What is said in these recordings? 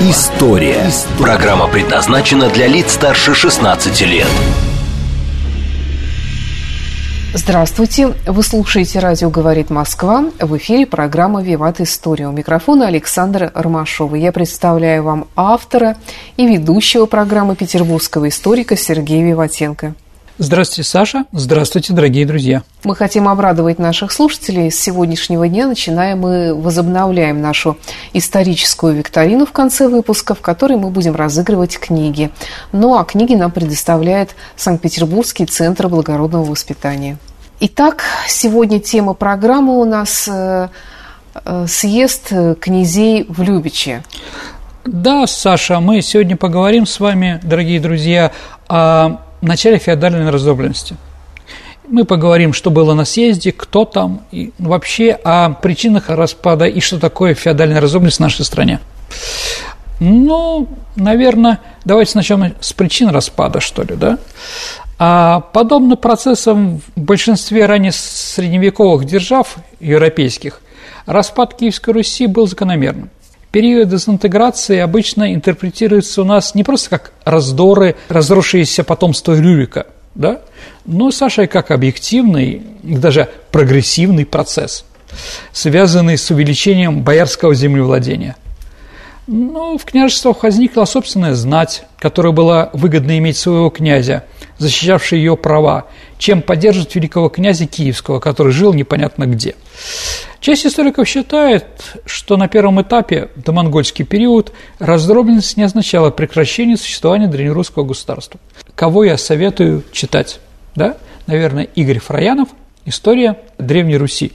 История». Программа предназначена для лиц старше 16 лет. Здравствуйте! Вы слушаете «Радио говорит Москва». В эфире программа «Виват История». У микрофона Александра Ромашова. Я представляю вам автора и ведущего программы петербургского историка Сергея Виватенко. Здравствуйте, Саша. Здравствуйте, дорогие друзья. Мы хотим обрадовать наших слушателей. С сегодняшнего дня, начиная, мы возобновляем нашу историческую викторину в конце выпуска, в которой мы будем разыгрывать книги. Ну а книги нам предоставляет Санкт-Петербургский центр благородного воспитания. Итак, сегодня тема программы у нас э, э, съезд князей в Любиче. Да, Саша, мы сегодня поговорим с вами, дорогие друзья, о начале феодальной раздробленности. Мы поговорим, что было на съезде, кто там, и вообще о причинах распада и что такое феодальная раздробленность в нашей стране. Ну, наверное, давайте сначала с причин распада, что ли, да? А подобно процессам в большинстве ранее средневековых держав европейских, распад Киевской Руси был закономерным. Период дезинтеграции обычно интерпретируется у нас не просто как раздоры, разросшиеся потомство Рюрика, да? но, Саша, как объективный, даже прогрессивный процесс, связанный с увеличением боярского землевладения. Ну, в княжествах возникла собственная знать, которая была выгодно иметь своего князя, защищавший ее права, чем поддерживать великого князя Киевского, который жил непонятно где. Часть историков считает, что на первом этапе, до монгольский период, раздробленность не означала прекращение существования древнерусского государства. Кого я советую читать? Да? Наверное, Игорь Фраянов «История Древней Руси».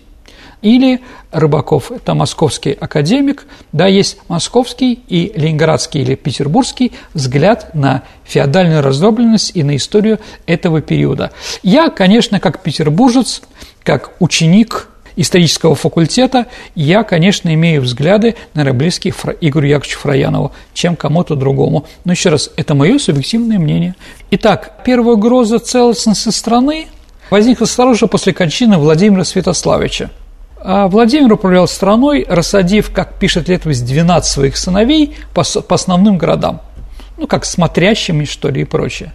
Или Рыбаков, это московский академик, да, есть московский и ленинградский или петербургский взгляд на феодальную раздробленность и на историю этого периода. Я, конечно, как петербуржец, как ученик исторического факультета, я, конечно, имею взгляды, наверное, близкие Игорю Яковлевичу Фраянову, чем кому-то другому. Но еще раз, это мое субъективное мнение. Итак, первая угроза целостности страны возникла сразу же после кончины Владимира Святославича. А Владимир управлял страной, рассадив, как пишет летопись, 12 своих сыновей по, по основным городам. Ну, как смотрящими, что ли, и прочее.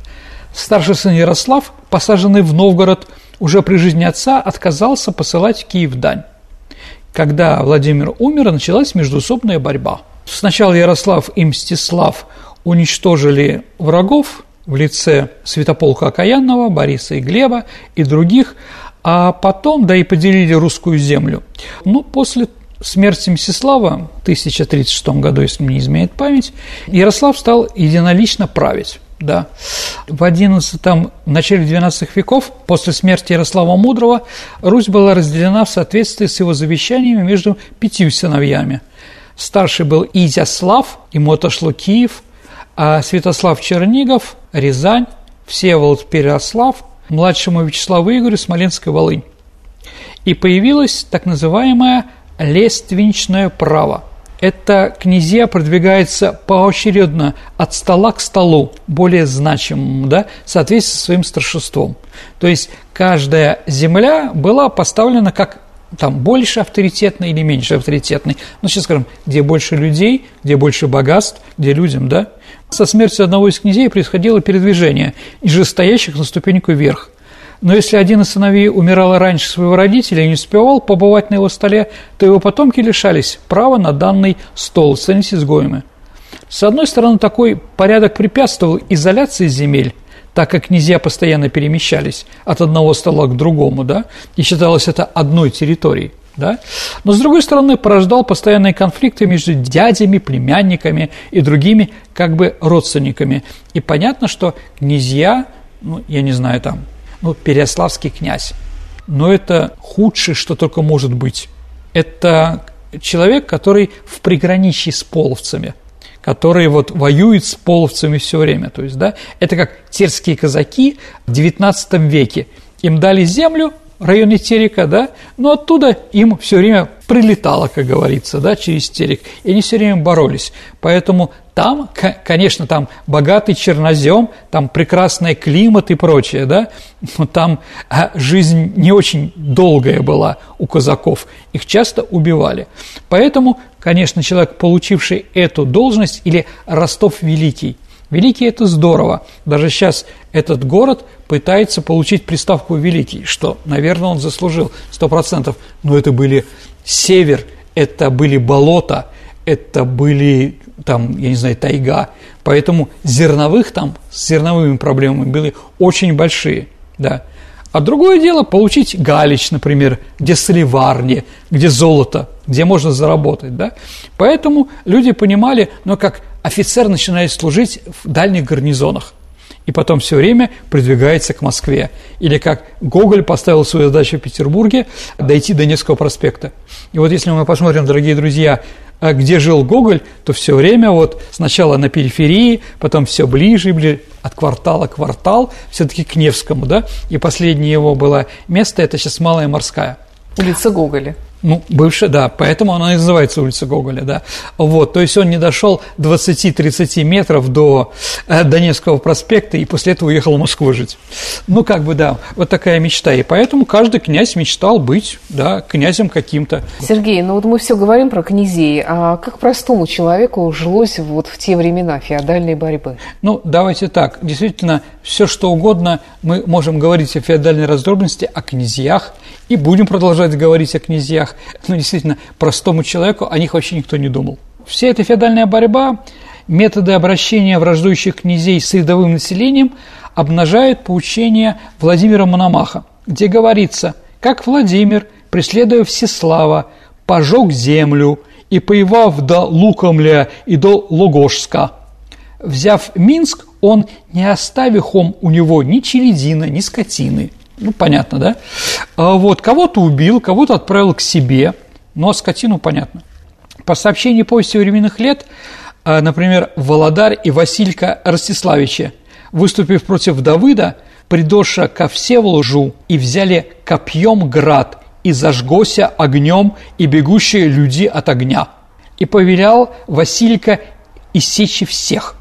Старший сын Ярослав, посаженный в Новгород – уже при жизни отца отказался посылать в Киев дань. Когда Владимир умер, началась междуусобная борьба. Сначала Ярослав и Мстислав уничтожили врагов в лице Святополка Окаянного, Бориса и Глеба и других, а потом, да и поделили русскую землю. Но после смерти Мстислава в 1036 году, если мне не изменяет память, Ярослав стал единолично править да. В XI, начале XII веков, после смерти Ярослава Мудрого, Русь была разделена в соответствии с его завещаниями между пятью сыновьями. Старший был Изяслав, ему отошло Киев, а Святослав Чернигов, Рязань, Всеволод Переослав, младшему Вячеславу Игорю Смоленская Волынь. И появилось так называемое лественчное право – это князья продвигаются поочередно от стола к столу, более значимому, да, в соответствии со своим старшеством. То есть каждая земля была поставлена как там больше авторитетной или меньше авторитетной. Ну, сейчас скажем, где больше людей, где больше богатств, где людям, да. Со смертью одного из князей происходило передвижение из стоящих на ступеньку вверх. Но если один из сыновей умирал раньше своего родителя и не успевал побывать на его столе, то его потомки лишались права на данный стол, становились изгоями. С одной стороны, такой порядок препятствовал изоляции земель, так как князья постоянно перемещались от одного стола к другому, да, и считалось это одной территорией. Да? Но, с другой стороны, порождал постоянные конфликты между дядями, племянниками и другими как бы родственниками. И понятно, что князья, ну, я не знаю, там, ну, Переяславский князь. Но это худшее, что только может быть. Это человек, который в приграничье с половцами, которые вот воюют с половцами все время. То есть, да, это как терские казаки в XIX веке. Им дали землю, в районе Терека, да, но оттуда им все время прилетало, как говорится, да, через Терек, и они все время боролись. Поэтому там, конечно, там богатый чернозем, там прекрасный климат и прочее, да, но там а, жизнь не очень долгая была у казаков, их часто убивали. Поэтому, конечно, человек, получивший эту должность, или Ростов Великий, Великий – это здорово. Даже сейчас этот город пытается получить приставку «великий», что, наверное, он заслужил сто процентов. Но это были север, это были болота, это были там, я не знаю, тайга. Поэтому зерновых там с зерновыми проблемами были очень большие, да. А другое дело получить галич, например, где сливарни, где золото, где можно заработать, да. Поэтому люди понимали, ну, как офицер начинает служить в дальних гарнизонах и потом все время продвигается к Москве. Или как Гоголь поставил свою задачу в Петербурге – дойти до Невского проспекта. И вот если мы посмотрим, дорогие друзья, а где жил Гоголь, то все время вот сначала на периферии, потом все ближе и ближе, от квартала к квартал, все-таки к Невскому, да, и последнее его было место, это сейчас Малая Морская. Улица Гоголя. Ну, бывшая, да, поэтому она и называется улица Гоголя, да. Вот, то есть он не дошел 20-30 метров до э, Донецкого проспекта и после этого уехал в Москву жить. Ну, как бы, да, вот такая мечта. И поэтому каждый князь мечтал быть, да, князем каким-то. Сергей, ну вот мы все говорим про князей, а как простому человеку жилось вот в те времена феодальной борьбы? Ну, давайте так, действительно, все что угодно мы можем говорить о феодальной раздробленности, о князьях, и будем продолжать говорить о князьях. Но действительно, простому человеку о них вообще никто не думал. Вся эта феодальная борьба, методы обращения враждующих князей с рядовым населением обнажают поучение Владимира Мономаха, где говорится, как Владимир, преследуя Всеслава, пожег землю и поевав до Лукомля и до Логошска. Взяв Минск, он, не оставив он у него ни чередина, ни скотины – ну, понятно, да? А вот, кого-то убил, кого-то отправил к себе, а скотину понятно. По сообщению повести временных лет, а, например, Володарь и Василька Ростиславича, выступив против Давыда, придоша ко Всеволожу и взяли копьем град, и зажгося огнем, и бегущие люди от огня. И повелял Василька иссечь всех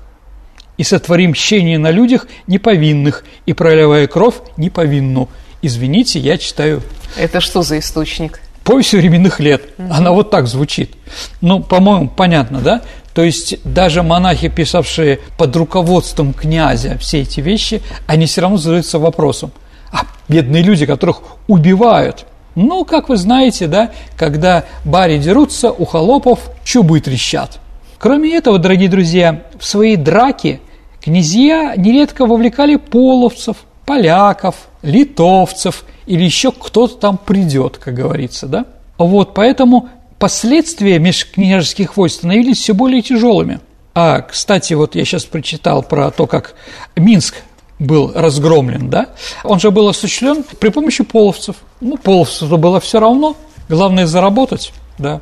и сотворим мщение на людях неповинных, и проливая кровь неповинну. Извините, я читаю. Это что за источник? Повесть временных лет. Угу. Она вот так звучит. Ну, по-моему, понятно, да? То есть даже монахи, писавшие под руководством князя все эти вещи, они все равно задаются вопросом, а бедные люди, которых убивают, ну, как вы знаете, да, когда бари дерутся, у холопов чубы трещат. Кроме этого, дорогие друзья, в свои драки Князья нередко вовлекали половцев, поляков, литовцев или еще кто-то там придет, как говорится, да? Вот, поэтому последствия межкняжеских войск становились все более тяжелыми. А, кстати, вот я сейчас прочитал про то, как Минск был разгромлен, да? Он же был осуществлен при помощи половцев. Ну, половцев было все равно, главное заработать, да.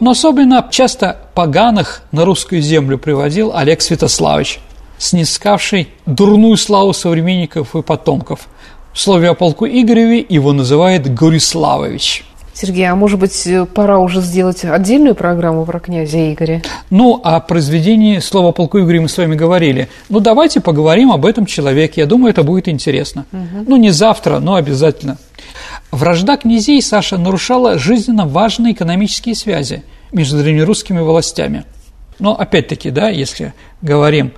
Но особенно часто поганых на русскую землю приводил Олег Святославович – снискавший дурную славу современников и потомков. В слове о полку Игореве его называют Гориславович. Сергей, а может быть, пора уже сделать отдельную программу про князя Игоря? Ну, о произведении слова полку Игоря мы с вами говорили. Ну, давайте поговорим об этом человеке. Я думаю, это будет интересно. Угу. Ну, не завтра, но обязательно. Вражда князей Саша нарушала жизненно важные экономические связи между древнерусскими властями. Но опять-таки, да, если говорим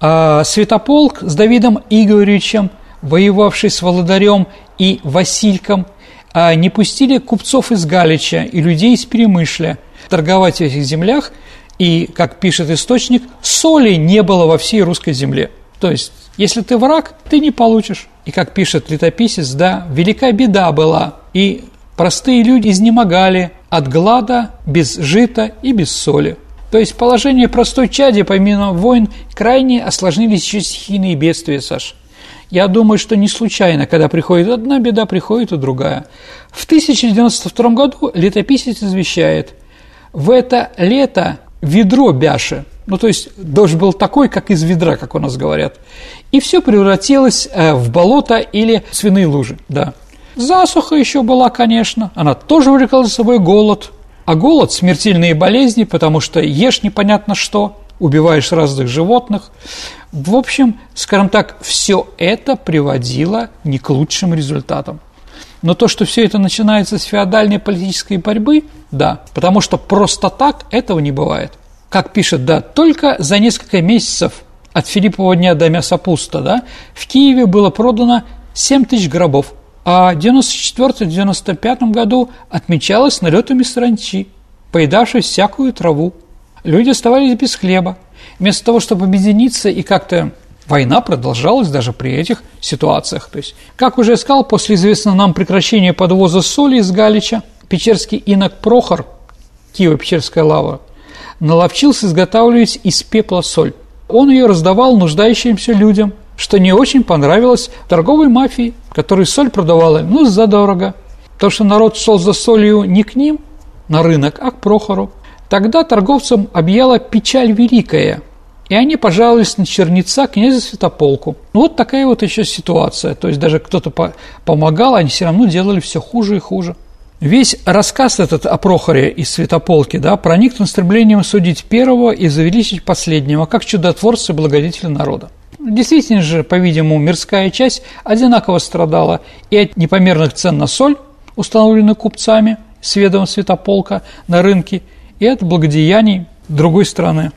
а Святополк с Давидом Игоревичем, воевавший с Володарем и Васильком, а не пустили купцов из Галича и людей из Перемышля торговать в этих землях, и, как пишет источник, соли не было во всей русской земле. То есть, если ты враг, ты не получишь. И, как пишет летописец, да, велика беда была, и простые люди изнемогали от глада, без жита и без соли. То есть положение простой чади, помимо войн, крайне осложнились еще стихийные бедствия, Саш. Я думаю, что не случайно, когда приходит одна беда, приходит и другая. В 1092 году летописец извещает, в это лето ведро бяши. Ну, то есть дождь был такой, как из ведра, как у нас говорят. И все превратилось э, в болото или свиные лужи, да. Засуха еще была, конечно, она тоже влекла за собой голод. А голод – смертельные болезни, потому что ешь непонятно что, убиваешь разных животных. В общем, скажем так, все это приводило не к лучшим результатам. Но то, что все это начинается с феодальной политической борьбы, да, потому что просто так этого не бывает. Как пишет, да, только за несколько месяцев от Филиппова дня до Мясопуста, да, в Киеве было продано 7 тысяч гробов, а в 94-95 году отмечалось налетами саранчи, поедавшей всякую траву. Люди оставались без хлеба. Вместо того, чтобы объединиться и как-то Война продолжалась даже при этих ситуациях. То есть, как уже сказал, после известного нам прекращения подвоза соли из Галича, печерский инок Прохор, Киево-Печерская лава, наловчился изготавливать из пепла соль. Он ее раздавал нуждающимся людям, что не очень понравилось торговой мафии, которая соль продавала ну, задорого. То, что народ шел за солью не к ним, на рынок, а к Прохору. Тогда торговцам объяла печаль великая – и они пожаловались на черница князя Святополку. Ну, вот такая вот еще ситуация. То есть даже кто-то по помогал, они все равно делали все хуже и хуже. Весь рассказ этот о Прохоре из Святополки да, проник стремлением судить первого и завеличить последнего, как чудотворца и благодетеля народа. Действительно же, по-видимому, мирская часть одинаково страдала и от непомерных цен на соль, установленных купцами с ведомом Святополка на рынке, и от благодеяний другой страны.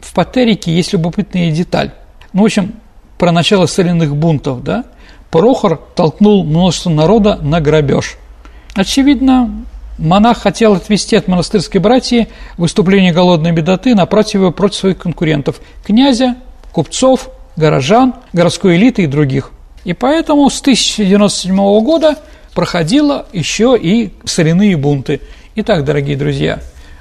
В Патерике есть любопытная деталь. Ну, в общем, про начало соляных бунтов, да? Прохор толкнул множество народа на грабеж. Очевидно, монах хотел отвести от монастырской братьи выступление голодной бедоты, направив его против своих конкурентов – князя, купцов, горожан, городской элиты и других. И поэтому с 1097 года проходило еще и соляные бунты. Итак, дорогие друзья,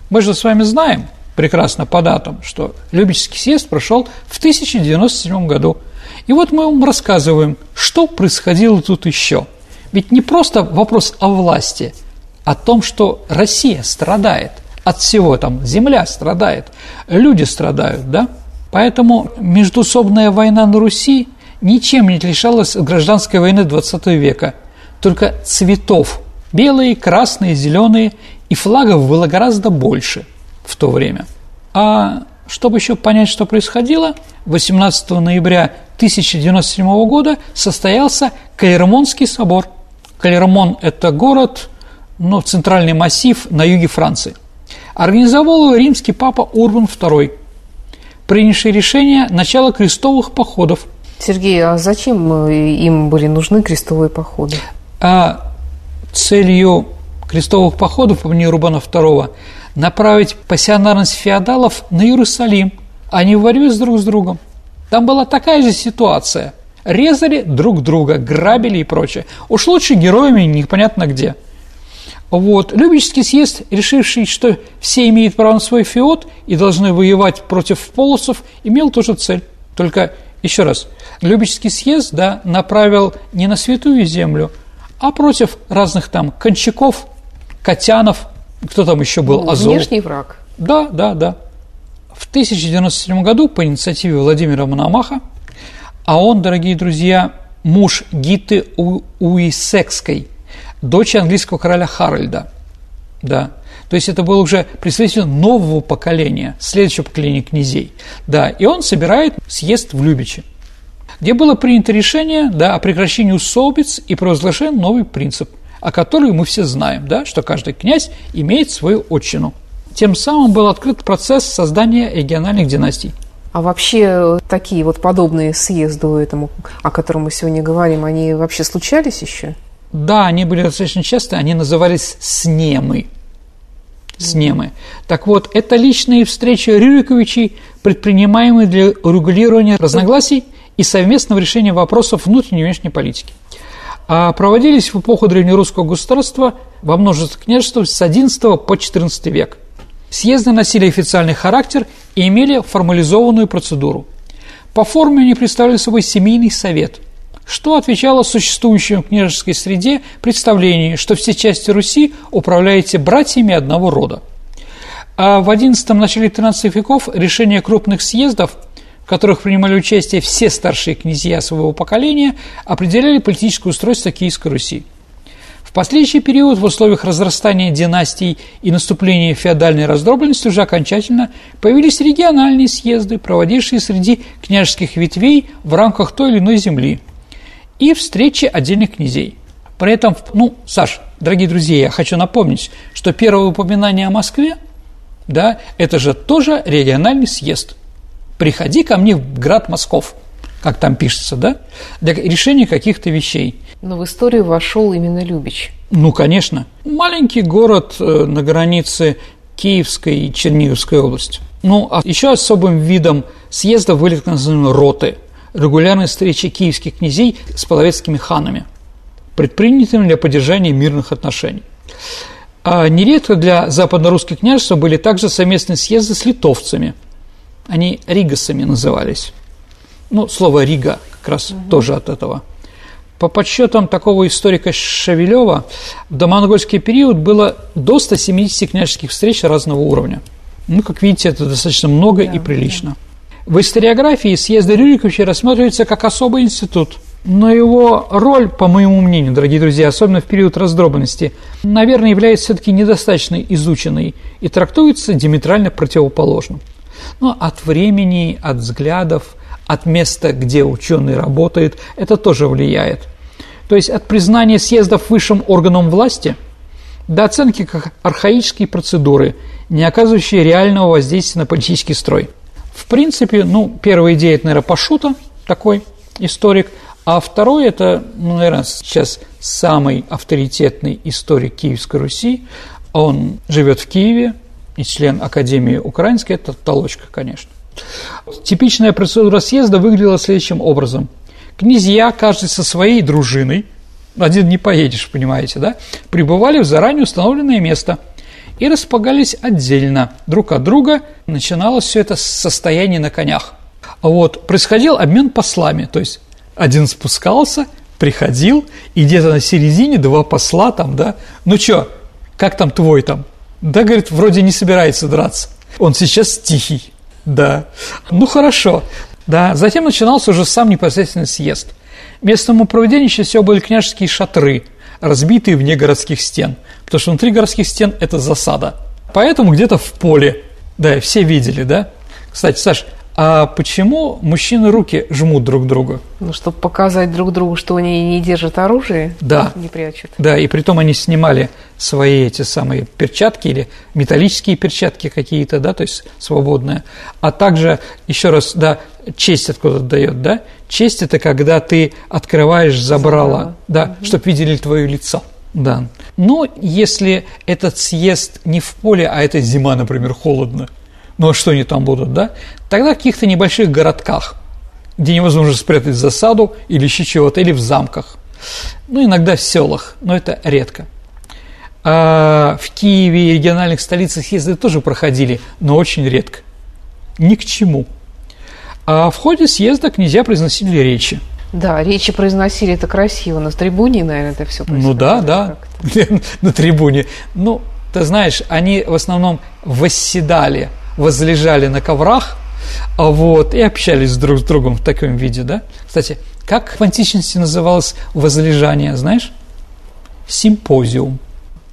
мы же с вами знаем – прекрасно по датам, что Любический съезд прошел в 1097 году. И вот мы вам рассказываем, что происходило тут еще. Ведь не просто вопрос о власти, а о том, что Россия страдает от всего, там земля страдает, люди страдают, да? Поэтому междусобная война на Руси ничем не отличалась от гражданской войны 20 века, только цветов – белые, красные, зеленые, и флагов было гораздо больше – в то время. А чтобы еще понять, что происходило, 18 ноября 1097 года состоялся Калермонский собор. Калермон – это город, ну, центральный массив на юге Франции. Организовал его римский папа Урбан II, принявший решение начала крестовых походов. Сергей, а зачем им были нужны крестовые походы? А целью крестовых походов, по мнению Рубана II, направить пассионарность феодалов на Иерусалим, а борьбе с друг с другом. Там была такая же ситуация. Резали друг друга, грабили и прочее. Уж лучше героями непонятно где. Вот. Любический съезд, решивший, что все имеют право на свой феод и должны воевать против полосов, имел ту же цель. Только, еще раз, Любический съезд да, направил не на святую землю, а против разных там кончаков, котянов, кто там еще был? Ну, Азов. Внешний враг. Да, да, да. В 1097 году по инициативе Владимира Мономаха, а он, дорогие друзья, муж Гиты Уисекской, дочь английского короля Харальда. Да. То есть это был уже представитель нового поколения, следующего поколения князей. Да, и он собирает съезд в Любиче, где было принято решение да, о прекращении усобиц и провозглашении новый принцип – о которой мы все знаем, да, что каждый князь имеет свою отчину. Тем самым был открыт процесс создания региональных династий. А вообще такие вот подобные съезду этому, о котором мы сегодня говорим, они вообще случались еще? Да, они были достаточно часто, они назывались снемы. Снемы. Так вот, это личные встречи Рюриковичей, предпринимаемые для урегулирования разногласий и совместного решения вопросов внутренней и внешней политики а проводились в эпоху древнерусского государства во множестве княжеств с XI по XIV век. Съезды носили официальный характер и имели формализованную процедуру. По форме они представляли собой семейный совет, что отвечало существующему в княжеской среде представлению, что все части Руси управляете братьями одного рода. А в XI начале XIII веков решения крупных съездов, в которых принимали участие все старшие князья своего поколения, определяли политическое устройство Киевской Руси. В последующий период в условиях разрастания династий и наступления феодальной раздробленности уже окончательно появились региональные съезды, проводившие среди княжеских ветвей в рамках той или иной земли, и встречи отдельных князей. При этом, ну, Саш, дорогие друзья, я хочу напомнить, что первое упоминание о Москве, да, это же тоже региональный съезд. Приходи ко мне в град Москов, как там пишется, да, для решения каких-то вещей. Но в историю вошел именно Любич. Ну, конечно. Маленький город э, на границе Киевской и Черниговской области. Ну, а еще особым видом съезда были так называемые роты – регулярные встречи киевских князей с половецкими ханами, предпринятыми для поддержания мирных отношений. А нередко для западно-русских княжества были также совместные съезды с литовцами. Они ригасами назывались. Ну, слово «рига» как раз угу. тоже от этого – по подсчетам такого историка Шевелева, в домонгольский период было до 170 княжеских встреч разного уровня. Ну, как видите, это достаточно много да, и прилично. Да. В историографии съезды Рюриковича рассматривается как особый институт, но его роль, по моему мнению, дорогие друзья, особенно в период раздробленности, наверное, является все-таки недостаточно изученной и трактуется диаметрально противоположным. Но от времени, от взглядов, от места, где ученый работает, это тоже влияет. То есть от признания съездов высшим органом власти до оценки как архаические процедуры, не оказывающие реального воздействия на политический строй. В принципе, ну, первая идея – это, наверное, Пашута, такой историк, а второй – это, ну, наверное, сейчас самый авторитетный историк Киевской Руси. Он живет в Киеве и член Академии Украинской – это Толочка, конечно. Типичная процедура съезда выглядела следующим образом. Князья, каждый со своей дружиной, один не поедешь, понимаете, да, прибывали в заранее установленное место и располагались отдельно друг от друга. Начиналось все это с состояния на конях. Вот, происходил обмен послами, то есть один спускался, приходил, и где-то на середине два посла там, да, ну чё, как там твой там? Да, говорит, вроде не собирается драться. Он сейчас тихий. Да. Ну хорошо. Да. Затем начинался уже сам непосредственный съезд. Местом проведения чаще всего были княжеские шатры, разбитые вне городских стен, потому что внутри городских стен это засада. Поэтому где-то в поле, да, все видели, да. Кстати, Саш, а почему мужчины руки жмут друг другу? Ну, чтобы показать друг другу, что они не держат оружие, да. не прячут. Да, и при том они снимали свои эти самые перчатки или металлические перчатки какие-то, да, то есть свободные. А также, еще раз, да, честь откуда дает, да? Честь – это когда ты открываешь забрала, забрала. да, угу. чтобы видели твое лицо. Да. Но если этот съезд не в поле, а это зима, например, холодно, ну а что они там будут, да? Тогда в каких-то небольших городках, где невозможно спрятать засаду или еще чего-то, или в замках. Ну, иногда в селах, но это редко. А в Киеве и региональных столицах съезды тоже проходили, но очень редко. Ни к чему. А в ходе съезда князья произносили речи. Да, речи произносили это красиво. На трибуне, наверное, это все Ну да, да, на трибуне. Ну, ты знаешь, они в основном восседали возлежали на коврах, вот, и общались друг с другом в таком виде, да? Кстати, как в античности называлось возлежание, знаешь? Симпозиум.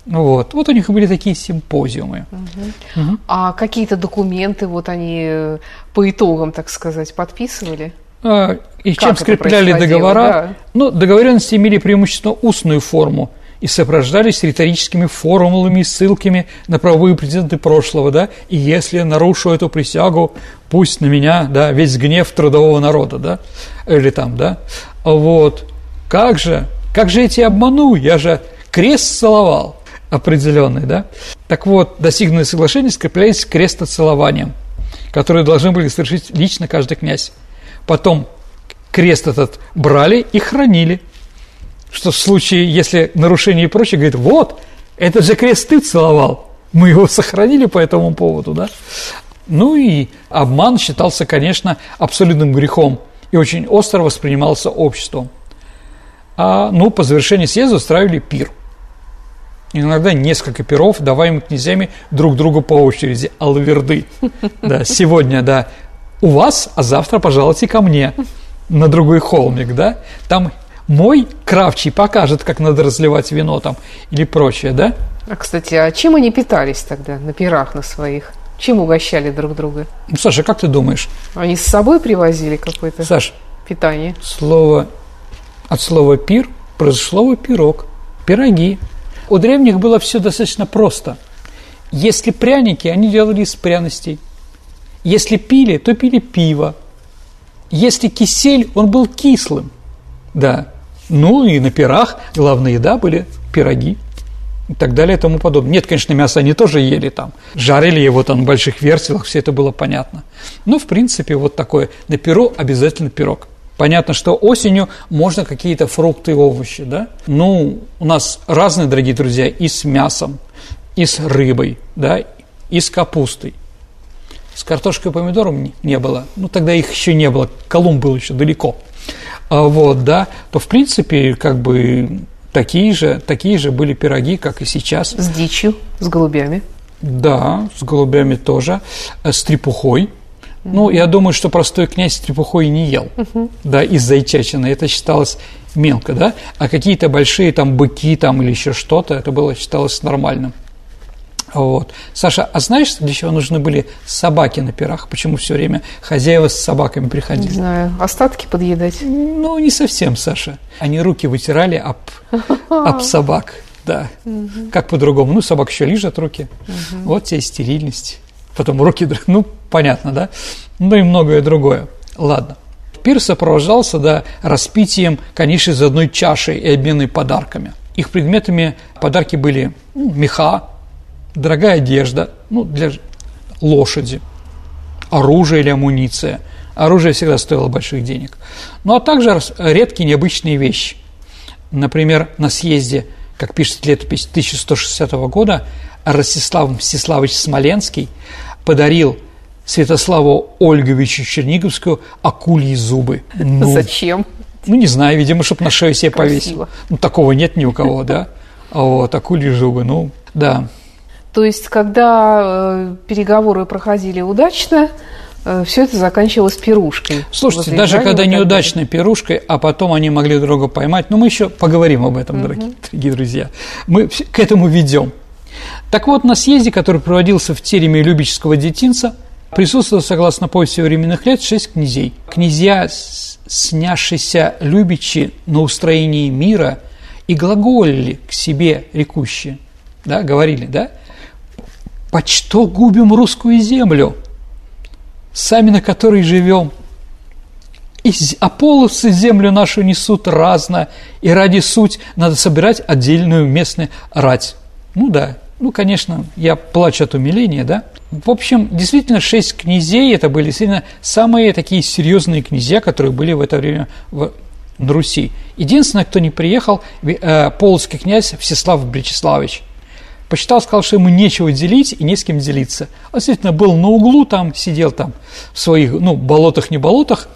Вот. вот у них были такие симпозиумы. Угу. Угу. А какие-то документы вот они э, по итогам, так сказать, подписывали? А, и как чем скрепляли договора? Да. Ну, договоренности имели преимущественно устную форму – и сопровождались риторическими формулами и ссылками на правовые прецеденты прошлого, да, и если я нарушу эту присягу, пусть на меня, да, весь гнев трудового народа, да, или там, да, вот, как же, как же я тебя обману, я же крест целовал определенный, да, так вот, достигнутые соглашения скреплялись крестоцелованием, которое должны были совершить лично каждый князь. Потом крест этот брали и хранили – что в случае, если нарушение и прочее, говорит, вот, этот же крест ты целовал, мы его сохранили по этому поводу, да? Ну и обман считался, конечно, абсолютным грехом и очень остро воспринимался обществом. А, ну, по завершении съезда устраивали пир. иногда несколько перов, даваемых князьями друг другу по очереди, алверды. Да, сегодня, да, у вас, а завтра пожалуйте ко мне на другой холмик, да? Там мой кравчий покажет, как надо разливать вино там или прочее, да? А, кстати, а чем они питались тогда на пирах на своих? Чем угощали друг друга? Ну, Саша, как ты думаешь? Они с собой привозили какое-то Саш, питание? слово, от слова «пир» произошло «пирог», «пироги». У древних было все достаточно просто. Если пряники, они делали из пряностей. Если пили, то пили пиво. Если кисель, он был кислым. Да. Ну и на пирах главная еда были пироги и так далее и тому подобное. Нет, конечно, мясо они тоже ели там, жарили его там на больших вертелах, все это было понятно. Но, в принципе, вот такое, на перо обязательно пирог. Понятно, что осенью можно какие-то фрукты и овощи, да? Ну, у нас разные, дорогие друзья, и с мясом, и с рыбой, да, и с капустой. С картошкой и помидором не было. Ну, тогда их еще не было, Колумб был еще далеко. А вот, да, то, в принципе, как бы такие же, такие же были пироги, как и сейчас. С дичью, с голубями. Да, с голубями тоже, э, с трепухой. Ну, я думаю, что простой князь трепухой не ел, да, из зайчачины. Это считалось мелко, да. А какие-то большие там быки там или еще что-то, это было считалось нормальным. Вот. Саша, а знаешь, для чего нужны были собаки на пирах? Почему все время хозяева с собаками Не приходили? знаю, остатки подъедать. Ну, не совсем, Саша. Они руки вытирали об, об собак, да. Как по-другому? Ну, собак еще лижет руки. Вот тебе и стерильность. Потом руки, ну, понятно, да? Ну и многое другое. Ладно. Пир сопровождался, да, распитием, конечно, из одной чаши и обменной подарками. Их предметами подарки были ну, меха, дорогая одежда, ну, для лошади, оружие или амуниция. Оружие всегда стоило больших денег. Ну, а также редкие необычные вещи. Например, на съезде, как пишет летопись 1160 года, Ростислав Мстиславович Смоленский подарил Святославу Ольговичу Черниговскую акульи зубы. Ну, Зачем? ну, не знаю, видимо, чтобы на шею себе повесил. Красиво. Ну, такого нет ни у кого, да? А Вот, акульи зубы, ну, да. То есть, когда э, переговоры проходили удачно, все это заканчивалось пирушкой. Слушайте, Возле даже когда неудачной пирушкой, а потом они могли друг друга поймать, но мы еще поговорим об этом, дорогие, дорогие друзья. Мы к этому ведем. Так вот, на съезде, который проводился в тереме Любического детинца, присутствовало, согласно повести временных лет, шесть князей. Князья, снявшиеся Любичи на устроении мира, и глаголили к себе рекущие, да, говорили, да, «Почто губим русскую землю, сами на которой живем, и а половцы землю нашу несут разно, и ради суть надо собирать отдельную местную рать. Ну да, ну, конечно, я плачу от умиления, да. В общем, действительно, шесть князей, это были действительно самые такие серьезные князья, которые были в это время в, на Руси. Единственное, кто не приехал, э, полоцкий князь Всеслав Бречеславович. Посчитал, сказал, что ему нечего делить и не с кем делиться. Он действительно был на углу там, сидел там в своих, ну, болотах, не болотах,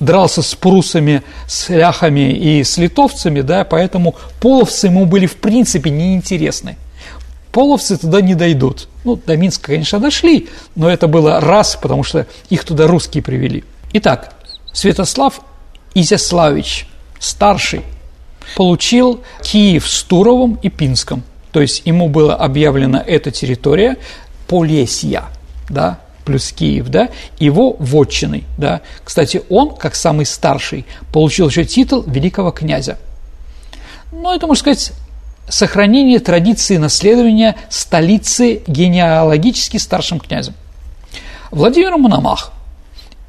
дрался с прусами, с ляхами и с литовцами, да, поэтому половцы ему были в принципе неинтересны. Половцы туда не дойдут. Ну, до Минска, конечно, дошли, но это было раз, потому что их туда русские привели. Итак, Святослав Изяславич, старший, получил Киев с Туровым и Пинском. То есть ему была объявлена эта территория Полесья, да, плюс Киев, да, его вотчиной, да. Кстати, он, как самый старший, получил еще титул великого князя. Ну, это, можно сказать, сохранение традиции наследования столицы генеалогически старшим князем. Владимир Мономах.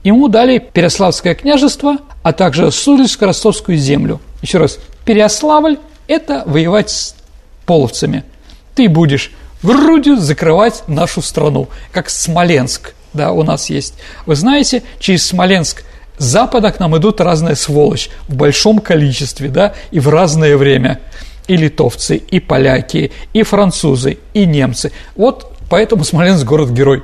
Ему дали Переславское княжество, а также Суздальско-Ростовскую землю. Еще раз, Переславль – это воевать с половцами. Ты будешь грудью закрывать нашу страну, как Смоленск, да, у нас есть. Вы знаете, через Смоленск с запада к нам идут разная сволочь в большом количестве, да, и в разное время. И литовцы, и поляки, и французы, и немцы. Вот поэтому Смоленск – город-герой.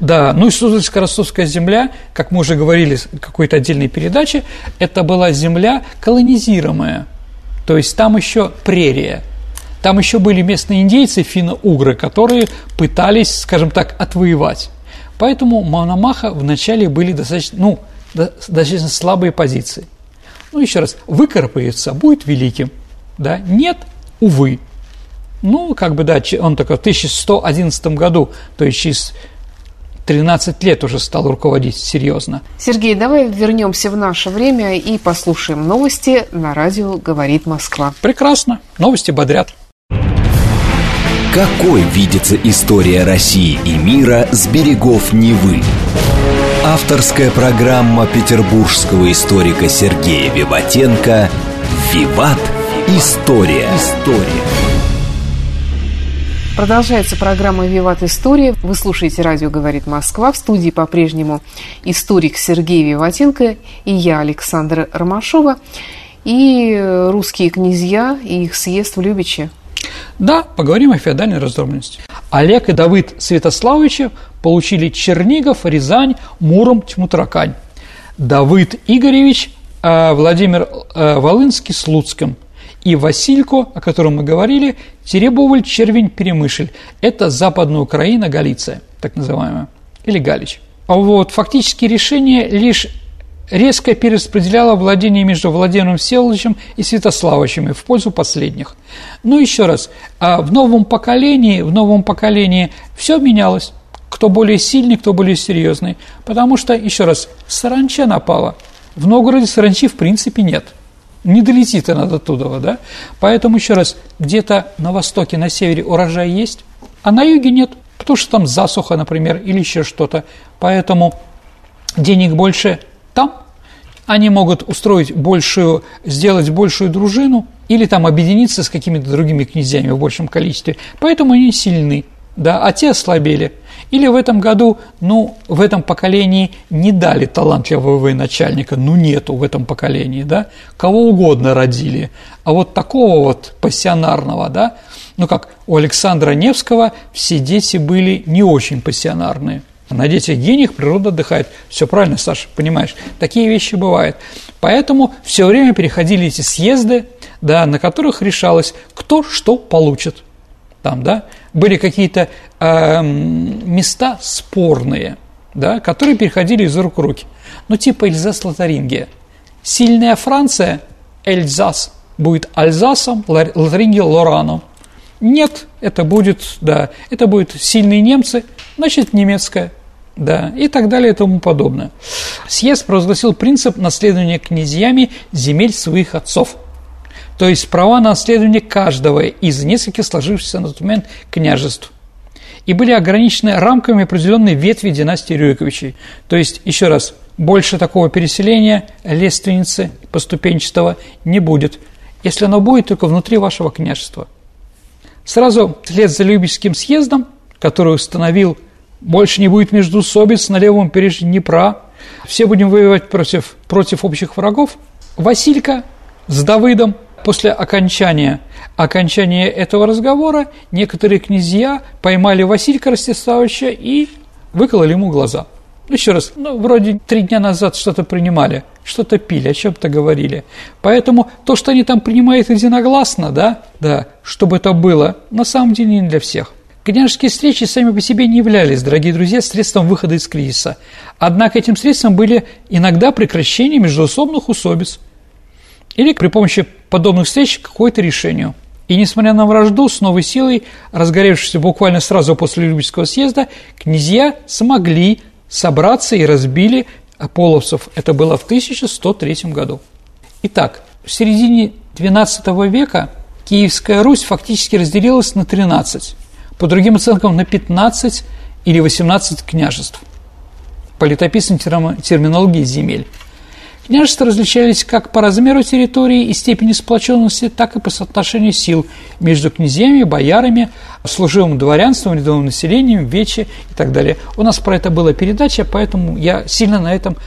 Да, ну и Суздальско-Ростовская земля, как мы уже говорили в какой-то отдельной передаче, это была земля колонизируемая. То есть там еще прерия. Там еще были местные индейцы, финно-угры, которые пытались, скажем так, отвоевать. Поэтому Мономаха вначале были достаточно, ну, достаточно слабые позиции. Ну, еще раз, выкарабкается, будет великим. Да? Нет, увы. Ну, как бы, да, он только в 1111 году, то есть через 13 лет уже стал руководить серьезно. Сергей, давай вернемся в наше время и послушаем новости на радио «Говорит Москва». Прекрасно. Новости бодрят. Какой видится история России и мира с берегов Невы? Авторская программа петербургского историка Сергея Виватенко «Виват. История». История. Продолжается программа «Виват История». Вы слушаете «Радио говорит Москва». В студии по-прежнему историк Сергей Виватенко и я, Александра Ромашова. И русские князья и их съезд в Любиче. Да, поговорим о феодальной раздробленности. Олег и Давыд Святославовичи получили Чернигов, Рязань, Муром, Тьму-Таракань. Давыд Игоревич, э, Владимир э, Волынский с Луцком. И Василько, о котором мы говорили, Теребовль, Червень, Перемышль. Это Западная Украина, Галиция, так называемая, или Галич. А вот фактически решение лишь резко перераспределяло владение между Владимиром Всеволодовичем и Святославовичем в пользу последних. Ну, еще раз, а в новом поколении, в новом поколении все менялось. Кто более сильный, кто более серьезный. Потому что, еще раз, саранча напала. В Новгороде саранчи в принципе нет. Не долетит она до туда, да? Поэтому, еще раз, где-то на востоке, на севере урожай есть, а на юге нет, потому что там засуха, например, или еще что-то. Поэтому денег больше там, они могут устроить большую, сделать большую дружину или там объединиться с какими-то другими князьями в большем количестве. Поэтому они сильны да, а те ослабели. Или в этом году, ну, в этом поколении не дали талантливого военачальника, ну, нету в этом поколении, да, кого угодно родили, а вот такого вот пассионарного, да, ну, как у Александра Невского все дети были не очень пассионарные. На детях гениях природа отдыхает. Все правильно, Саша, понимаешь? Такие вещи бывают. Поэтому все время переходили эти съезды, да, на которых решалось, кто что получит. Там, да, были какие-то э, места спорные, да, которые переходили из рук в руки. Ну, типа Эльзас-Лотарингия. Сильная Франция, Эльзас, будет Альзасом, Лотарингия – Лораном. Нет, это будет, да, это будут сильные немцы, значит, немецкая, да, и так далее и тому подобное. Съезд провозгласил принцип наследования князьями земель своих отцов – то есть права на наследование каждого из нескольких сложившихся на тот момент княжеств. И были ограничены рамками определенной ветви династии Рюриковичей. То есть, еще раз, больше такого переселения лиственницы поступенчатого не будет, если оно будет только внутри вашего княжества. Сразу вслед за Любическим съездом, который установил больше не будет междусобиц на левом побережье Днепра, все будем воевать против, против общих врагов, Василька с Давыдом После окончания, окончания этого разговора некоторые князья поймали Василька Ростиславовича и выкололи ему глаза. Еще раз, ну, вроде три дня назад что-то принимали, что-то пили, о чем-то говорили. Поэтому то, что они там принимают единогласно, да, да, чтобы это было, на самом деле не для всех. Княжеские встречи сами по себе не являлись, дорогие друзья, средством выхода из кризиса. Однако этим средством были иногда прекращение междуусобных усобиц – или при помощи подобных встреч какое-то решению. И несмотря на вражду с новой силой, разгоревшуюся буквально сразу после Любительского съезда, князья смогли собраться и разбили половцев. Это было в 1103 году. Итак, в середине XII века Киевская Русь фактически разделилась на 13, по другим оценкам на 15 или 18 княжеств по летописной терминологии земель. Княжества различались как по размеру территории и степени сплоченности, так и по соотношению сил между князьями, боярами, служивым дворянством, рядовым населением, вече и так далее. У нас про это была передача, поэтому я сильно на этом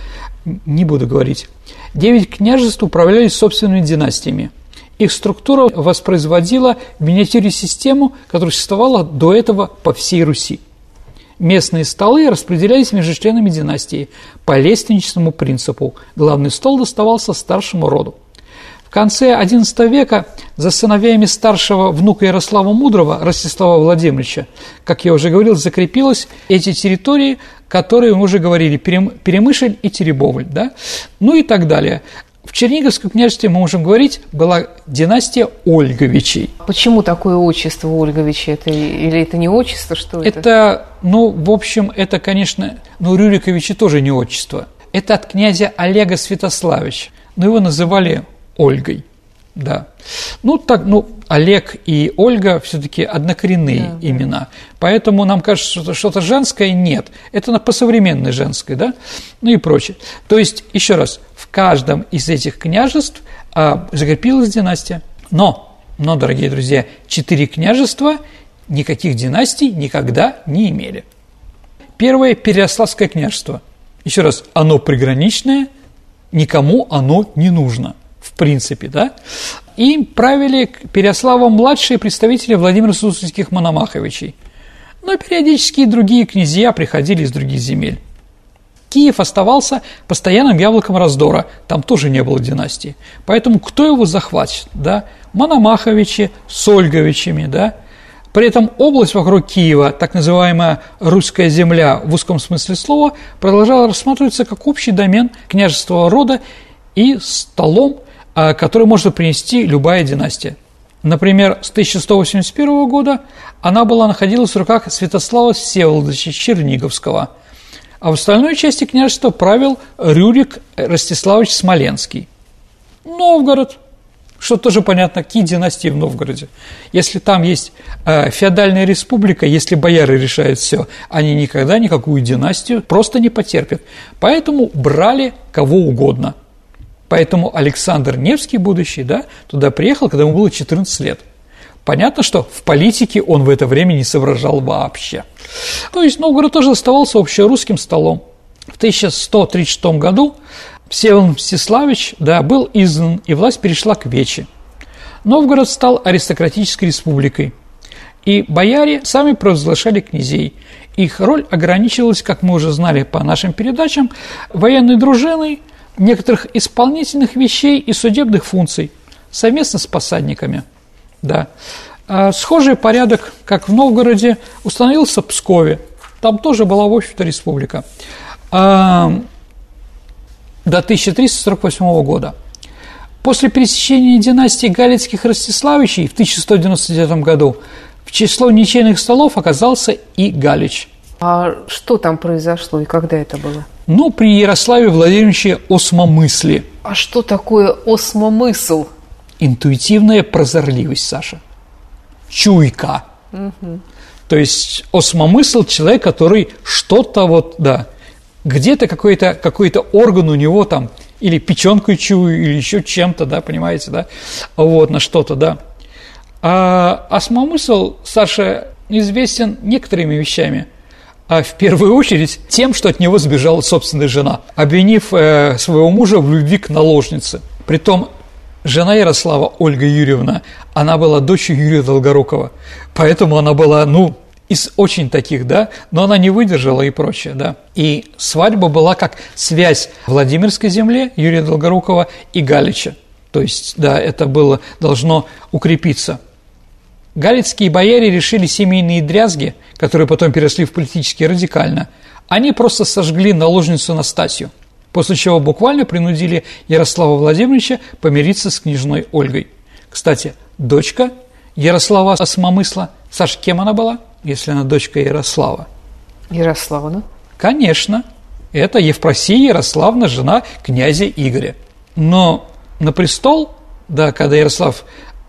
не буду говорить. Девять княжеств управлялись собственными династиями. Их структура воспроизводила в миниатюре систему, которая существовала до этого по всей Руси. Местные столы распределялись между членами династии по лестничному принципу. Главный стол доставался старшему роду. В конце XI века за сыновьями старшего внука Ярослава Мудрого, Ростислава Владимировича, как я уже говорил, закрепилось эти территории, которые мы уже говорили, Перемышль и Теребовль, да? ну и так далее. В Черниговском княжестве, мы можем говорить, была династия Ольговичей. Почему такое отчество Ольговичи? Это, или это не отчество, что это? Это, ну, в общем, это, конечно, ну, Рюриковичи тоже не отчество. Это от князя Олега Святославича. Но его называли Ольгой. Да. Ну, так, ну, Олег и Ольга все-таки однокоренные да, имена. Да. Поэтому нам кажется, что что-то женское нет. Это на посовременное женское, да? Ну и прочее. То есть, еще раз, в каждом из этих княжеств а, закрепилась династия. Но, но, дорогие друзья, четыре княжества никаких династий никогда не имели. Первое – Переяславское княжество. Еще раз, оно приграничное, никому оно не нужно – в принципе, да, и правили Переславом младшие представители Владимира Суздальских Мономаховичей. Но периодически и другие князья приходили из других земель. Киев оставался постоянным яблоком раздора, там тоже не было династии. Поэтому кто его захватит? Да? Мономаховичи с Ольговичами, да? При этом область вокруг Киева, так называемая русская земля в узком смысле слова, продолжала рассматриваться как общий домен княжества рода и столом который может принести любая династия. Например, с 1181 года она была находилась в руках Святослава Всеволодовича Черниговского, а в остальной части княжества правил Рюрик Ростиславович Смоленский. Новгород, что тоже понятно, какие династии в Новгороде. Если там есть э, феодальная республика, если бояры решают все, они никогда никакую династию просто не потерпят. Поэтому брали кого угодно – Поэтому Александр Невский, будущий, да, туда приехал, когда ему было 14 лет. Понятно, что в политике он в это время не соображал вообще. То есть Новгород тоже оставался общерусским столом. В 1136 году Всеволод Мстиславич да, был изгнан, и власть перешла к Вече. Новгород стал аристократической республикой. И бояре сами провозглашали князей. Их роль ограничивалась, как мы уже знали по нашим передачам, военной дружиной – некоторых исполнительных вещей и судебных функций совместно с посадниками. Да. А схожий порядок, как в Новгороде, установился в Пскове. Там тоже была, в общем-то, республика. А, до 1348 года. После пересечения династии Галицких Ростиславичей в 1199 году в число ничейных столов оказался и Галич. А что там произошло и когда это было? Ну, при Ярославе Владимировиче осмомысли. А что такое осмомысл? Интуитивная прозорливость, Саша. Чуйка. Угу. То есть осмомысл – человек, который что-то вот, да, где-то какой-то какой орган у него там или печенкой чую, или еще чем-то, да, понимаете, да, вот, на что-то, да. А осмомысл, Саша, известен некоторыми вещами – а в первую очередь тем, что от него сбежала собственная жена, обвинив э, своего мужа в любви к наложнице. Притом жена Ярослава, Ольга Юрьевна, она была дочерью Юрия Долгорукова, поэтому она была, ну, из очень таких, да, но она не выдержала и прочее, да. И свадьба была как связь Владимирской земле Юрия Долгорукова и Галича. То есть, да, это было, должно укрепиться. Галицкие бояре решили семейные дрязги, которые потом переросли в политические радикально, они просто сожгли наложницу Настасью, после чего буквально принудили Ярослава Владимировича помириться с княжной Ольгой. Кстати, дочка Ярослава Осмомысла, Саш, кем она была, если она дочка Ярослава? Ярославна? Конечно, это Евпросия Ярославна, жена князя Игоря. Но на престол, да, когда Ярослав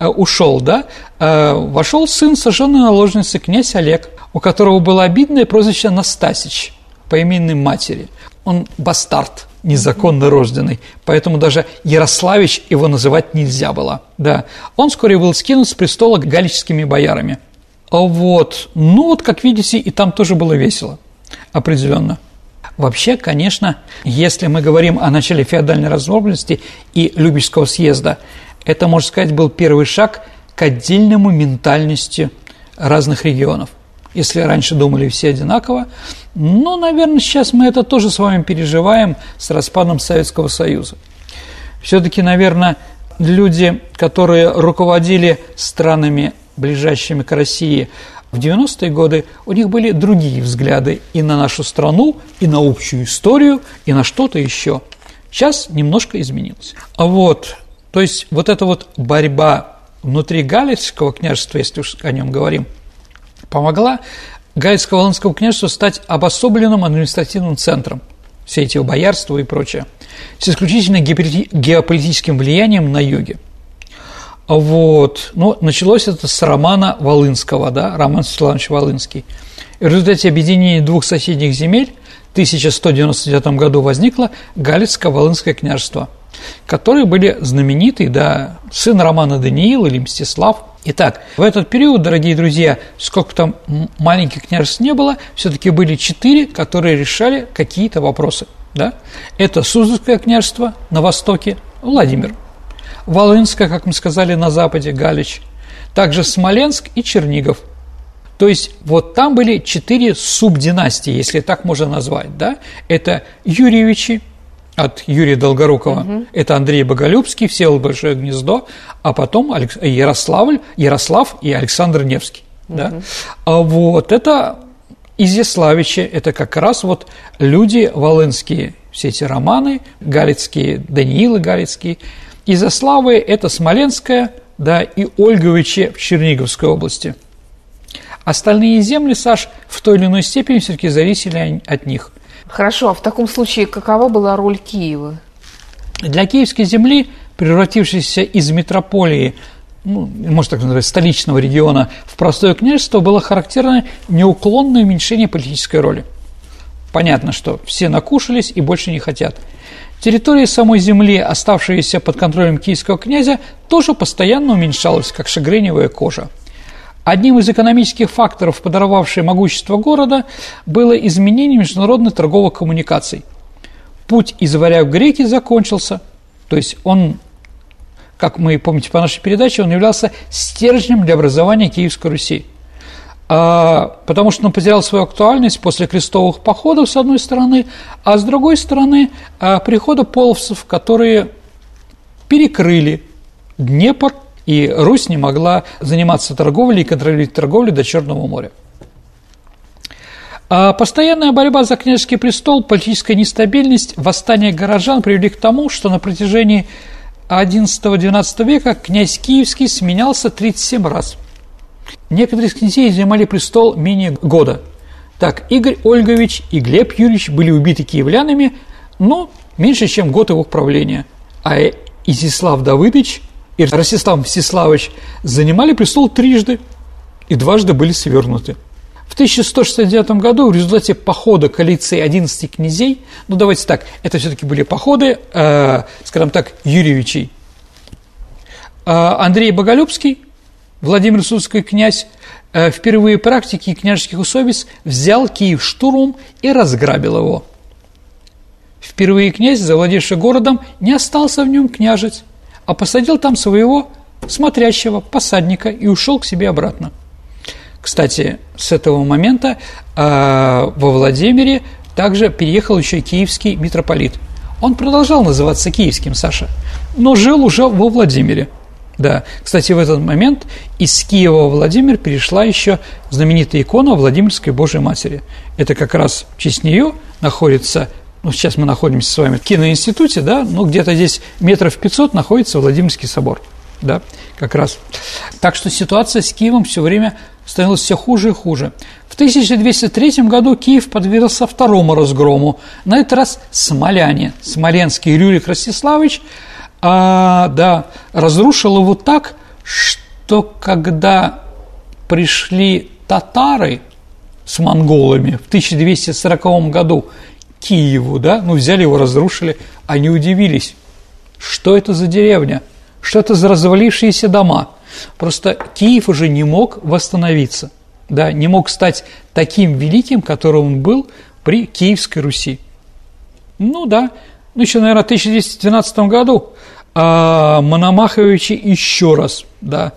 ушел, да, э, вошел сын сожженной наложницы, князь Олег, у которого было обидное прозвище Настасич по имени матери. Он бастард, незаконно рожденный, поэтому даже Ярославич его называть нельзя было. Да. Он вскоре был скинут с престола галическими боярами. А вот, ну вот, как видите, и там тоже было весело, определенно. Вообще, конечно, если мы говорим о начале феодальной разобранности и Любического съезда, это, можно сказать, был первый шаг к отдельному ментальности разных регионов. Если раньше думали все одинаково, ну, наверное, сейчас мы это тоже с вами переживаем с распадом Советского Союза. Все-таки, наверное, люди, которые руководили странами, ближайшими к России в 90-е годы, у них были другие взгляды и на нашу страну, и на общую историю, и на что-то еще. Сейчас немножко изменилось. А вот, то есть вот эта вот борьба внутри Галицкого княжества, если уж о нем говорим, помогла Галицко-Волынскому княжеству стать обособленным административным центром все эти боярства и прочее, с исключительно геополитическим влиянием на юге. Вот. Ну, началось это с романа Волынского, да, Роман Светланович Волынский. И в результате объединения двух соседних земель в 1199 году возникло Галицко-Волынское княжество, которые были знаменитые, да, сын Романа Даниил или Мстислав. Итак, в этот период, дорогие друзья, сколько там маленьких княжеств не было, все-таки были четыре, которые решали какие-то вопросы. Да? Это Суздальское княжество на востоке, Владимир. Волынское, как мы сказали, на западе, Галич. Также Смоленск и Чернигов. То есть вот там были четыре субдинастии, если так можно назвать. Да? Это Юрьевичи, от Юрия Долгорукова. Угу. Это Андрей Боголюбский, Всеволод Большое Гнездо, а потом Ярославль, Ярослав и Александр Невский. Угу. Да? А вот это Изяславичи, это как раз вот люди волынские, все эти романы, галицкие, Даниилы галицкие. Изяславы – это Смоленская, да, и Ольговичи в Черниговской области. Остальные земли, Саш, в той или иной степени все-таки зависели от них. Хорошо, а в таком случае какова была роль Киева? Для киевской земли, превратившейся из метрополии, ну, можно так назвать, столичного региона в простое княжество, было характерно неуклонное уменьшение политической роли. Понятно, что все накушались и больше не хотят. Территория самой земли, оставшаяся под контролем киевского князя, тоже постоянно уменьшалась, как шагреневая кожа. Одним из экономических факторов, подорвавших могущество города, было изменение международных торговых коммуникаций. Путь из варяг в греки закончился, то есть он, как мы помните по нашей передаче, он являлся стержнем для образования Киевской Руси. А, потому что он потерял свою актуальность после крестовых походов, с одной стороны, а с другой стороны, а, прихода половцев, которые перекрыли Днепр – и Русь не могла заниматься торговлей и контролировать торговлю до Черного моря. А постоянная борьба за княжеский престол, политическая нестабильность, восстание горожан привели к тому, что на протяжении XI-XII века князь Киевский сменялся 37 раз. Некоторые из князей занимали престол менее года. Так, Игорь Ольгович и Глеб Юрьевич были убиты киевлянами, но меньше, чем год его правления. А Изислав Давыдович и Ростислав Мстиславович занимали престол трижды и дважды были свернуты. В 1169 году в результате похода коалиции 11 князей, ну давайте так, это все-таки были походы, э, скажем так, Юрьевичей, э, Андрей Боголюбский, Владимир Судский князь, э, впервые практики княжеских усобиц взял Киев штурмом и разграбил его. Впервые князь, завладевший городом, не остался в нем княжить а посадил там своего смотрящего посадника и ушел к себе обратно. Кстати, с этого момента э, во Владимире также переехал еще киевский митрополит. Он продолжал называться киевским, Саша, но жил уже во Владимире. Да, кстати, в этот момент из Киева в Владимир перешла еще знаменитая икона Владимирской Божьей Матери. Это как раз в честь нее находится ну, сейчас мы находимся с вами в киноинституте, да, ну, где-то здесь метров 500 находится Владимирский собор, да, как раз. Так что ситуация с Киевом все время становилась все хуже и хуже. В 1203 году Киев подвергся второму разгрому. На этот раз смоляне, смоленский Рюрик Ростиславович, а, да, разрушил его так, что когда пришли татары с монголами в 1240 году Киеву, да, ну взяли его, разрушили, они удивились, что это за деревня, что это за развалившиеся дома. Просто Киев уже не мог восстановиться, да, не мог стать таким великим, которым он был при Киевской Руси. Ну да, ну еще, наверное, в 1212 году а, Мономаховичи еще раз да,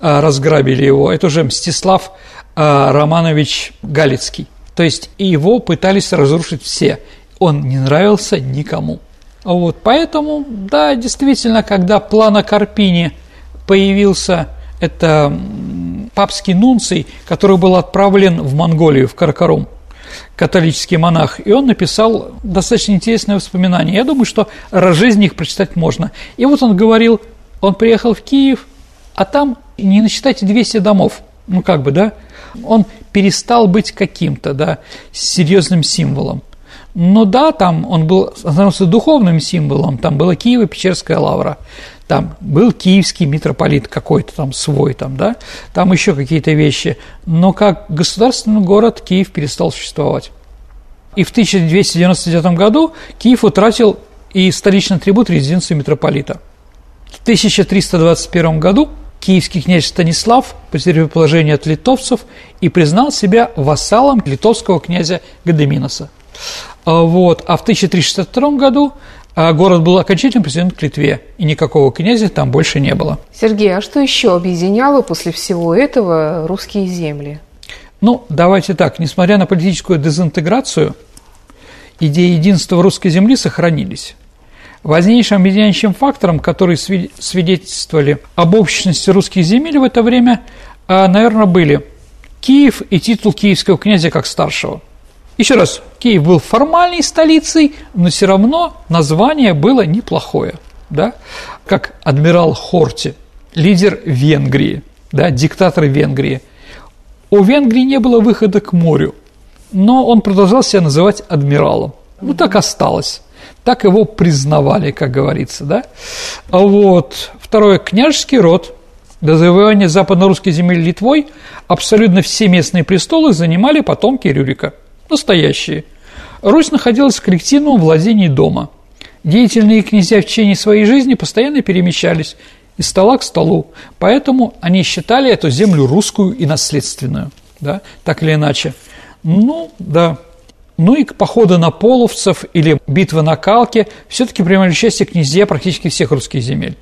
а, разграбили его. Это уже Мстислав а, Романович Галицкий. То есть его пытались разрушить все. Он не нравился никому. Вот, поэтому, да, действительно, когда плана Карпини появился, это папский нунций, который был отправлен в Монголию, в Каркарум, католический монах, и он написал достаточно интересное воспоминание. Я думаю, что раз жизни их прочитать можно. И вот он говорил, он приехал в Киев, а там не насчитайте 200 домов, ну как бы, да, он перестал быть каким-то, да, серьезным символом. Но да, там он был, становился духовным символом, там была Киево-Печерская лавра, там был киевский митрополит какой-то там свой, там, да, там еще какие-то вещи, но как государственный город Киев перестал существовать. И в 1299 году Киев утратил и столичный атрибут резиденции митрополита. В 1321 году киевский князь Станислав потерял положение от литовцев и признал себя вассалом литовского князя Гадеминоса. А вот. А в 1362 году а, город был окончательно присоединен к Литве, и никакого князя там больше не было. Сергей, а что еще объединяло после всего этого русские земли? Ну, давайте так, несмотря на политическую дезинтеграцию, идеи единства русской земли сохранились. Важнейшим объединяющим фактором, который свидетельствовали об общности русских земель в это время, а, наверное, были Киев и титул киевского князя как старшего – еще раз, Киев был формальной столицей, но все равно название было неплохое. Да? Как адмирал Хорти, лидер Венгрии, да, диктатор Венгрии. У Венгрии не было выхода к морю, но он продолжал себя называть адмиралом. Ну, так осталось. Так его признавали, как говорится, да? А вот. Второе. Княжеский род. До завоевания западно-русской земель Литвой абсолютно все местные престолы занимали потомки Рюрика – настоящие. Русь находилась в коллективном владении дома. Деятельные князья в течение своей жизни постоянно перемещались из стола к столу, поэтому они считали эту землю русскую и наследственную, да, так или иначе. Ну, да. Ну и походы на половцев или битвы на Калке все-таки принимали участие князья практически всех русских земель.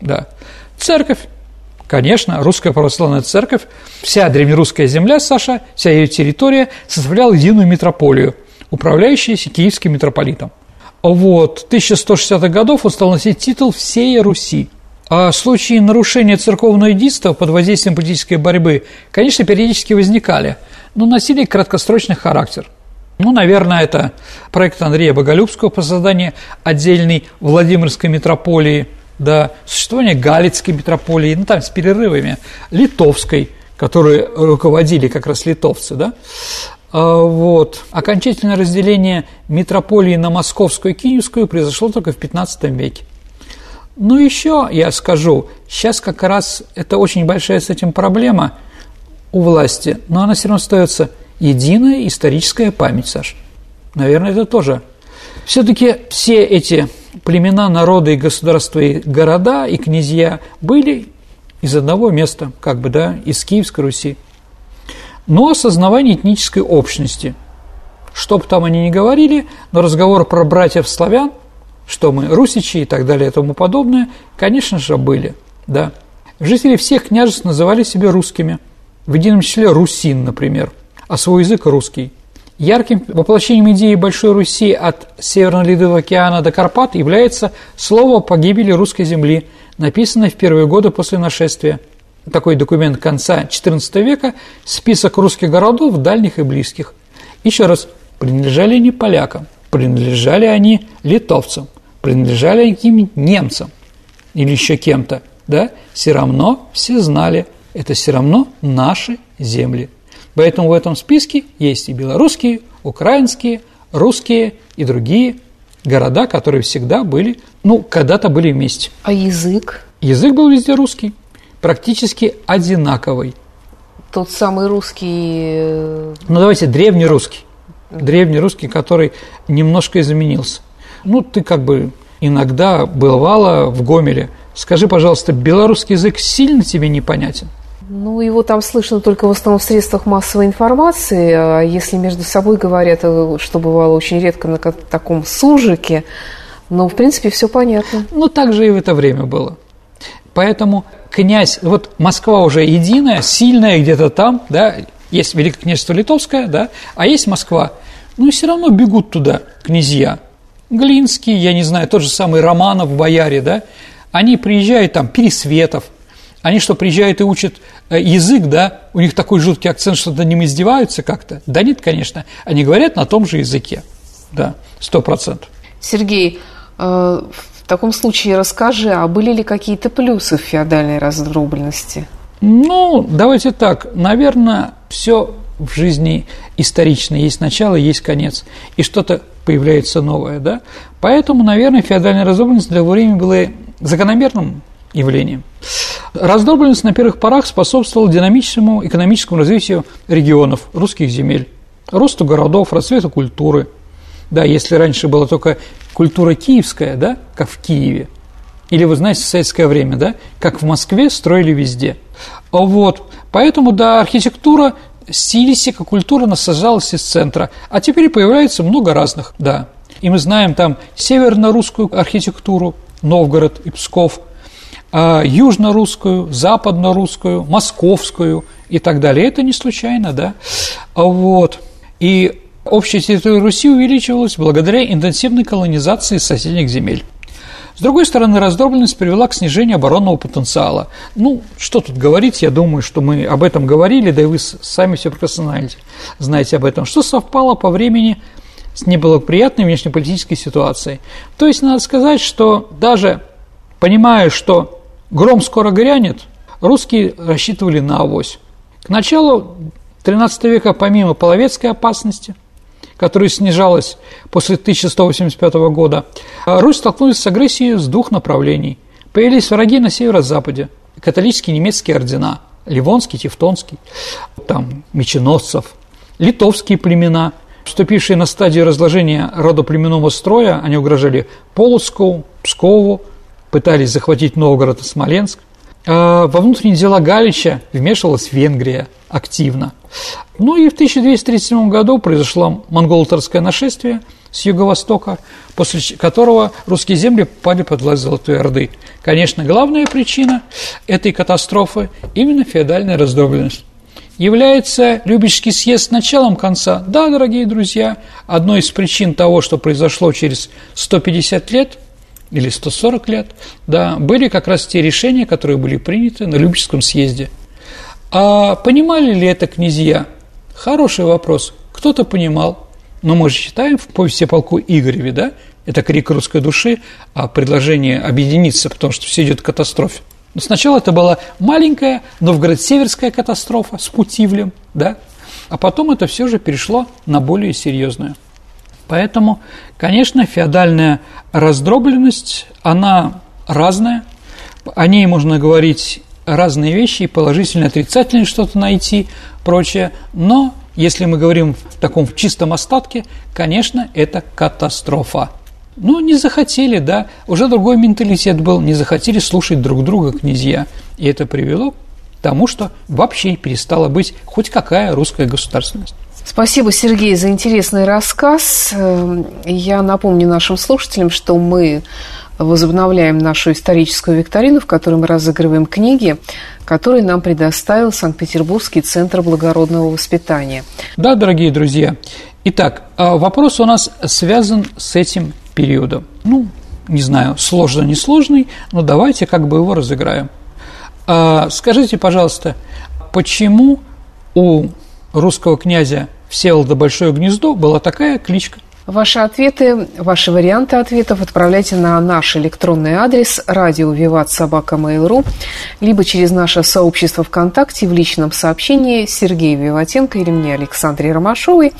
Да. Церковь Конечно, русская православная церковь, вся древнерусская земля, Саша, вся ее территория составляла единую митрополию, управляющуюся киевским митрополитом. Вот, 1160-х годов он стал носить титул «Всея Руси». А случаи нарушения церковного единства под воздействием политической борьбы, конечно, периодически возникали, но носили краткосрочный характер. Ну, наверное, это проект Андрея Боголюбского по созданию отдельной Владимирской митрополии – до существования Галицкой митрополии, ну там с перерывами, Литовской, которые руководили как раз литовцы, да, а, вот. Окончательное разделение митрополии на Московскую и Киевскую произошло только в 15 веке. Ну, еще я скажу, сейчас как раз это очень большая с этим проблема у власти, но она все равно остается единая историческая память, Саш. Наверное, это тоже. Все-таки все эти племена, народы и государства, и города, и князья были из одного места, как бы, да, из Киевской Руси. Но осознавание этнической общности. Что бы там они ни говорили, но разговор про братьев славян, что мы русичи и так далее и тому подобное, конечно же, были, да. Жители всех княжеств называли себя русскими, в едином числе русин, например, а свой язык русский – Ярким воплощением идеи Большой Руси от Северного Ледового океана до Карпат является слово о погибели русской земли, написанное в первые годы после нашествия. Такой документ конца XIV века – список русских городов, дальних и близких. Еще раз, принадлежали они полякам, принадлежали они литовцам, принадлежали они немцам или еще кем-то, да, все равно все знали, это все равно наши земли. Поэтому в этом списке есть и белорусские, украинские, русские и другие города, которые всегда были, ну, когда-то были вместе. А язык? Язык был везде русский, практически одинаковый. Тот самый русский... Э, ну, давайте, древний русский. Древний русский, который немножко изменился. Ну, ты как бы иногда бывала в Гомеле. Скажи, пожалуйста, белорусский язык сильно тебе непонятен? Ну, его там слышно только в основном в средствах массовой информации. А если между собой говорят, э, что бывало очень редко на таком сужике, но, в принципе, все понятно. Ну, так же и в это время было. Поэтому князь, вот Москва уже единая, сильная где-то там, да, есть Великое княжество Литовское, да, а есть Москва. Ну, и все равно бегут туда князья. Глинский, я не знаю, тот же самый Романов, Бояре, да, они приезжают там, Пересветов, они что, приезжают и учат э, язык, да, у них такой жуткий акцент, что над ним издеваются как-то? Да нет, конечно, они говорят на том же языке, да, сто процентов. Сергей, э, в таком случае расскажи, а были ли какие-то плюсы в феодальной раздробленности? Ну, давайте так, наверное, все в жизни исторично, есть начало, есть конец, и что-то появляется новое, да? Поэтому, наверное, феодальная раздробленность для времени была закономерным явлением. Раздробленность на первых порах способствовала динамическому экономическому развитию регионов, русских земель, росту городов, расцвету культуры. Да, если раньше была только культура киевская, да, как в Киеве, или, вы знаете, в советское время, да, как в Москве строили везде. Вот, поэтому, да, архитектура, стилистика, культура насаждалась из центра, а теперь появляется много разных, да. И мы знаем там северно-русскую архитектуру, Новгород и Псков – южно-русскую, западно-русскую, московскую и так далее. Это не случайно, да? Вот. И общая территория Руси увеличивалась благодаря интенсивной колонизации соседних земель. С другой стороны, раздробленность привела к снижению оборонного потенциала. Ну, что тут говорить, я думаю, что мы об этом говорили, да и вы сами все прекрасно знаете об этом, что совпало по времени с неблагоприятной внешнеполитической ситуацией. То есть, надо сказать, что даже понимая, что Гром скоро грянет, русские рассчитывали на авось. К началу XIII века, помимо половецкой опасности, которая снижалась после 1185 года, Русь столкнулась с агрессией с двух направлений. Появились враги на северо-западе, католические немецкие ордена, Ливонский, Тевтонский, там, меченосцев, литовские племена, вступившие на стадию разложения родоплеменного строя, они угрожали Полоцку, Пскову, пытались захватить Новгород и Смоленск. А во внутренние дела Галича вмешивалась Венгрия активно. Ну и в 1237 году произошло монголо-татарское нашествие с юго-востока, после которого русские земли попали под власть Золотой Орды. Конечно, главная причина этой катастрофы – именно феодальная раздробленность. Является Любический съезд началом конца? Да, дорогие друзья, одной из причин того, что произошло через 150 лет – или 140 лет, да, были как раз те решения, которые были приняты на Любическом съезде. А понимали ли это князья? Хороший вопрос. Кто-то понимал, но мы же читаем в повести о полку Игореве, да, это крик русской души, а предложение объединиться, потому что все идет к катастрофе. Но сначала это была маленькая Новгород-Северская катастрофа с Путивлем, да, а потом это все же перешло на более серьезную. Поэтому, конечно, феодальная раздробленность, она разная, о ней можно говорить разные вещи, и положительные, отрицательные что-то найти, прочее, но если мы говорим в таком в чистом остатке, конечно, это катастрофа. Ну, не захотели, да, уже другой менталитет был, не захотели слушать друг друга князья, и это привело к тому, что вообще перестала быть хоть какая русская государственность. Спасибо, Сергей, за интересный рассказ. Эм, я напомню нашим слушателям, что мы возобновляем нашу историческую викторину, в которой мы разыгрываем книги, которые нам предоставил Санкт-Петербургский центр благородного воспитания. Да, дорогие друзья. Итак, а вопрос у нас связан с этим периодом. Ну, не знаю, сложно, не сложный, но давайте как бы его разыграем. А, скажите, пожалуйста, почему у русского князя Всеволода Большое Гнездо была такая кличка. Ваши ответы, ваши варианты ответов отправляйте на наш электронный адрес радио Виват Собака Mail.ru либо через наше сообщество ВКонтакте в личном сообщении Сергею Виватенко или мне Александре Ромашовой.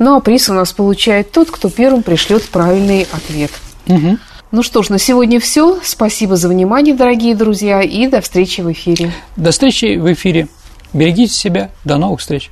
Ну а приз у нас получает тот, кто первым пришлет правильный ответ. Угу. Ну что ж, на сегодня все. Спасибо за внимание, дорогие друзья, и до встречи в эфире. До встречи в эфире. Берегите себя. До новых встреч.